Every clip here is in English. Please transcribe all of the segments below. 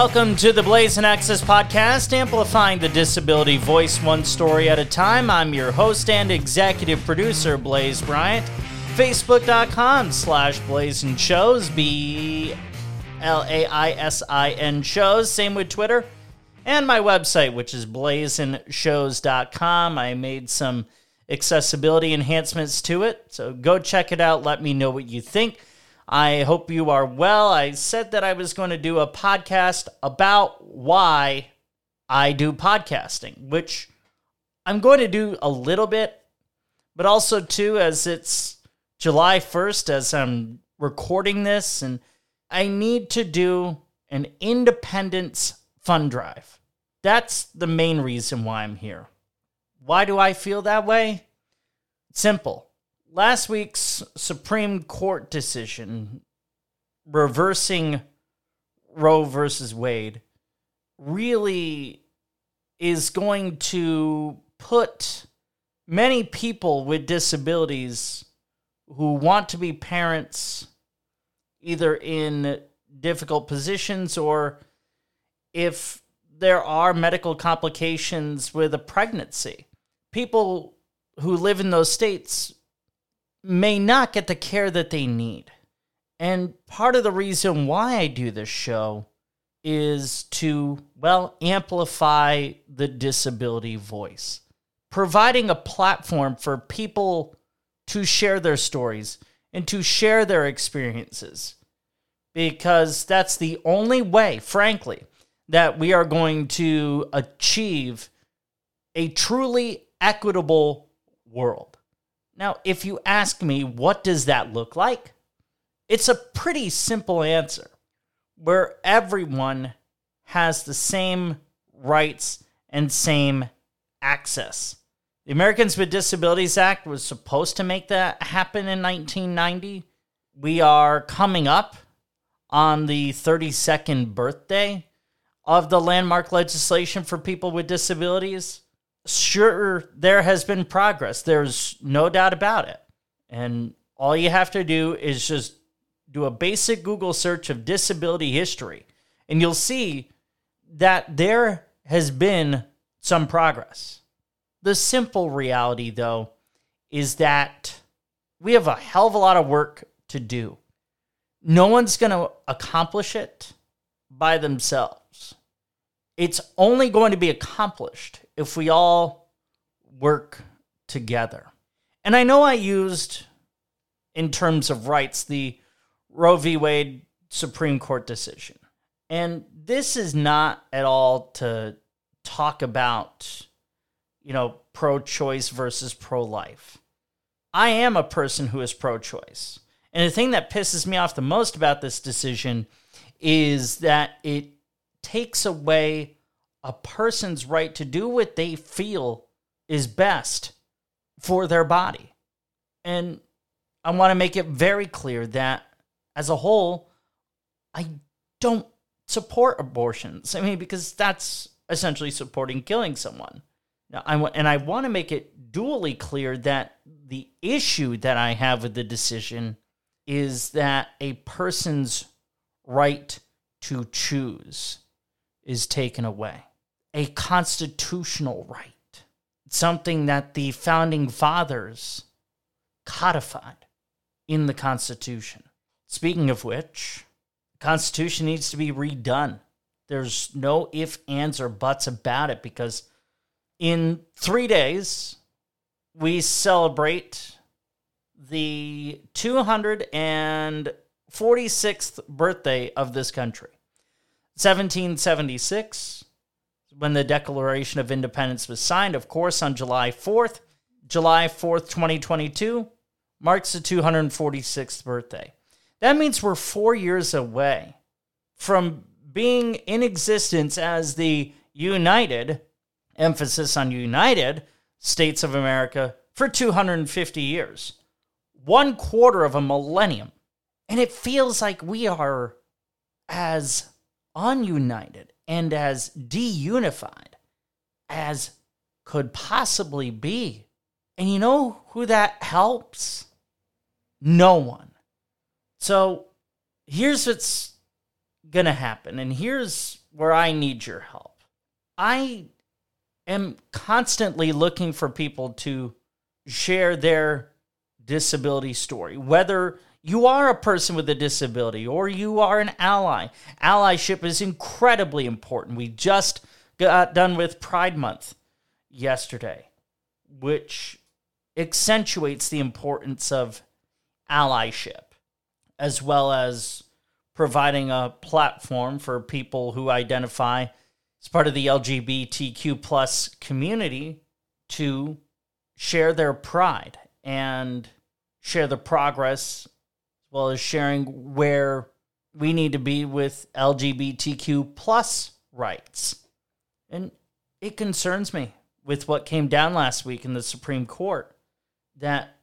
Welcome to the Blaisin Access podcast, amplifying the disability voice one story at a time. I'm your host and executive producer, Blaise Bryant. Facebook.com slash Blaisin Shows, B L A I S I N Shows. Same with Twitter. And my website, which is blaisinshows.com. I made some accessibility enhancements to it. So go check it out. Let me know what you think. I hope you are well. I said that I was going to do a podcast about why I do podcasting, which I'm going to do a little bit, but also too as it's July 1st as I'm recording this and I need to do an independence fund drive. That's the main reason why I'm here. Why do I feel that way? Simple last week's Supreme Court decision reversing Roe versus Wade really is going to put many people with disabilities who want to be parents either in difficult positions or if there are medical complications with a pregnancy. People who live in those states may not get the care that they need. And part of the reason why I do this show is to, well, amplify the disability voice, providing a platform for people to share their stories and to share their experiences. Because that's the only way, frankly, that we are going to achieve a truly equitable world. Now, if you ask me, what does that look like? It's a pretty simple answer where everyone has the same rights and same access. The Americans with Disabilities Act was supposed to make that happen in 1990. We are coming up on the 32nd birthday of the landmark legislation for people with disabilities sure, there has been progress. There's no doubt about it. And all you have to do is just do a basic Google search of disability history, and you'll see that there has been some progress. The simple reality, though, is that we have a hell of a lot of work to do. No one's going to accomplish it by themselves. It's only going to be accomplished if we all work together. And I know I used, in terms of rights, the Roe v. Wade Supreme Court decision. And this is not at all to talk about, you know, pro choice versus pro life. I am a person who is pro choice. And the thing that pisses me off the most about this decision is that it takes away a person's right to do what they feel is best for their body. And I want to make it very clear that as a whole, I don't support abortions. I mean, because that's essentially supporting killing someone. Now, I and I want to make it duly clear that the issue that I have with the decision is that a person's right to choose is taken away a constitutional right, something that the founding fathers codified in the Constitution. Speaking of which, the Constitution needs to be redone. There's no if, ands, or buts about it because in three days, we celebrate the 246th birthday of this country. 1776, when the Declaration of Independence was signed, of course, on July 4th. July 4th, 2022 marks the 246th birthday. That means we're four years away from being in existence as the United, emphasis on United, States of America for 250 years. One quarter of a millennium. And it feels like we are as ununited and as deunified as could possibly be. And you know who that helps? No one. So here's what's going to happen. And here's where I need your help. I am constantly looking for people to share their disability story, whether you are a person with a disability or you are an ally. Allyship is incredibly important. We just got done with Pride Month yesterday, which accentuates the importance of allyship as well as providing a platform for people who identify as part of the LGBTQ plus community to share their pride and share the progress well as sharing where we need to be with LGBTQ plus rights. And it concerns me with what came down last week in the Supreme Court that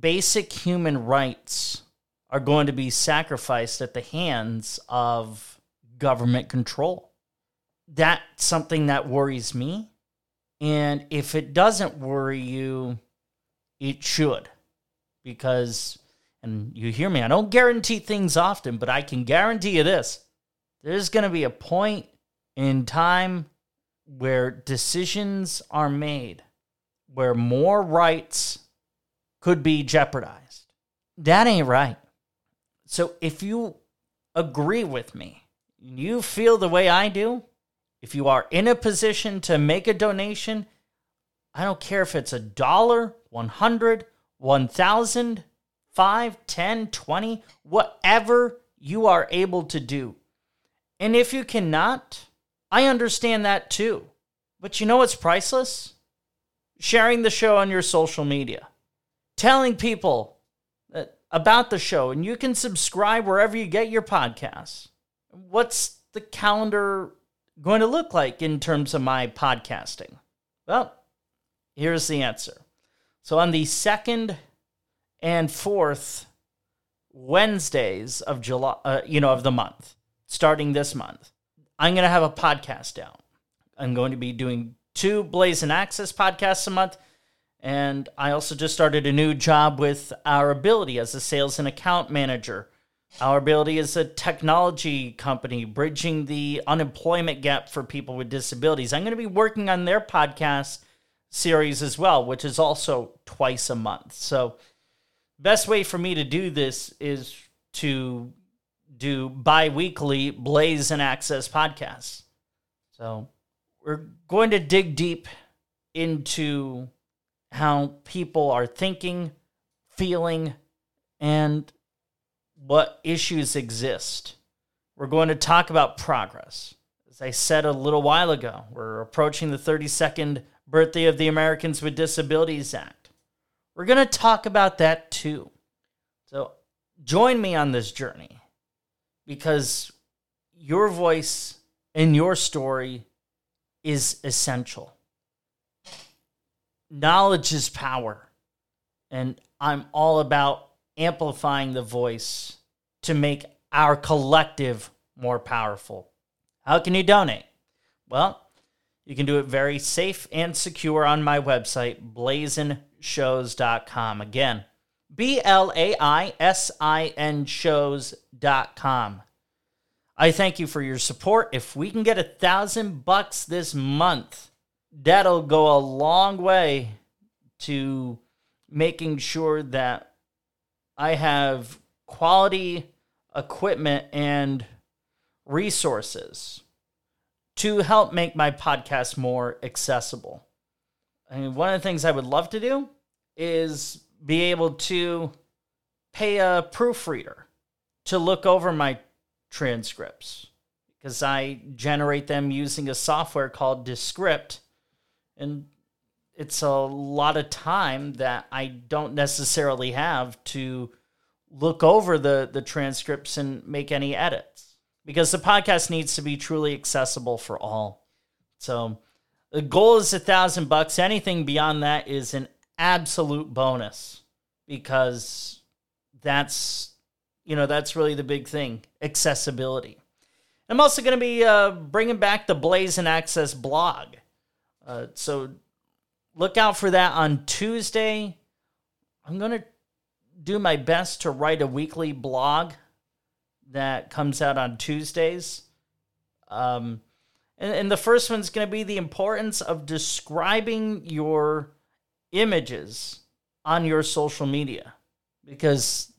basic human rights are going to be sacrificed at the hands of government control. That's something that worries me. And if it doesn't worry you, it should. Because, and you hear me, I don't guarantee things often, but I can guarantee you this there's going to be a point in time where decisions are made where more rights could be jeopardized. That ain't right. So if you agree with me, you feel the way I do, if you are in a position to make a donation, I don't care if it's a dollar, 100, 1000, 5, 10, 20, whatever you are able to do. And if you cannot, I understand that too. But you know what's priceless? Sharing the show on your social media, telling people uh, about the show, and you can subscribe wherever you get your podcasts. What's the calendar going to look like in terms of my podcasting? Well, here's the answer. So on the second and fourth Wednesdays of July, uh, you know, of the month, starting this month, I'm going to have a podcast out. I'm going to be doing two Blaisin Access podcasts a month and I also just started a new job with Our Ability as a sales and account manager. Our Ability is a technology company bridging the unemployment gap for people with disabilities. I'm going to be working on their podcast series as well, which is also twice a month. So, best way for me to do this is to do bi-weekly Blaisin Access podcasts. So, we're going to dig deep into how people are thinking, feeling, and what issues exist. We're going to talk about progress. As I said a little while ago, we're approaching the 32nd birthday of the Americans with Disabilities Act. We're going to talk about that too. So join me on this journey because your voice and your story is essential knowledge is power. And I'm all about amplifying the voice to make our collective more powerful. How can you donate? Well, you can do it very safe and secure on my website, blaisinshows.com. Again, B L A I S I N shows.com. I thank you for your support. If we can get a thousand bucks this month, that'll go a long way to making sure that I have quality equipment and resources to help make my podcast more accessible. I mean, one of the things I would love to do is be able to pay a proofreader to look over my transcripts because I generate them using a software called Descript and it's a lot of time that I don't necessarily have to look over the the transcripts and make any edits because the podcast needs to be truly accessible for all. So the goal is a thousand bucks. Anything beyond that is an absolute bonus because that's you know that's really the big thing accessibility. I'm also going to be uh, bringing back the Blaisin Access blog. Uh, so look out for that on Tuesday. I'm going to do my best to write a weekly blog that comes out on Tuesdays. Um, And, and the first one's going to be the importance of describing your images on your social media. Because,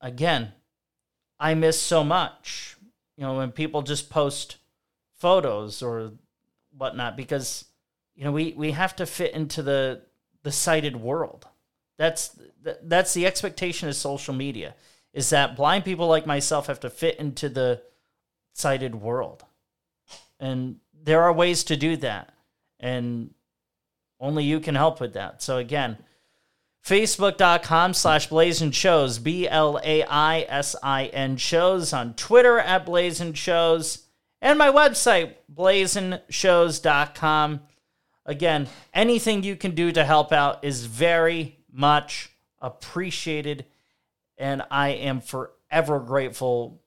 again, I miss so much. You know, when people just post photos or whatnot, because, you know, we, we have to fit into the, the sighted world. That's, that's the expectation of social media is that blind people like myself have to fit into the sighted world. And there are ways to do that. And only you can help with that. So again, Facebook.com slash Blaisin Shows, B L A I S I N Shows, on Twitter at Blaisin Shows, and my website, blaisinshows.com. Again, anything you can do to help out is very much appreciated, and I am forever grateful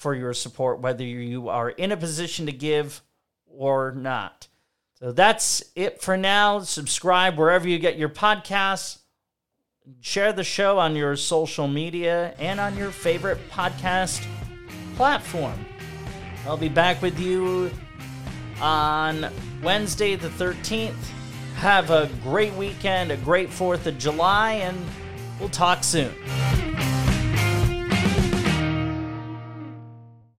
for your support, whether you are in a position to give or not. So that's it for now. Subscribe wherever you get your podcasts. Share the show on your social media and on your favorite podcast platform. I'll be back with you on Wednesday, the 13th. Have a great weekend, a great 4th of July, and we'll talk soon.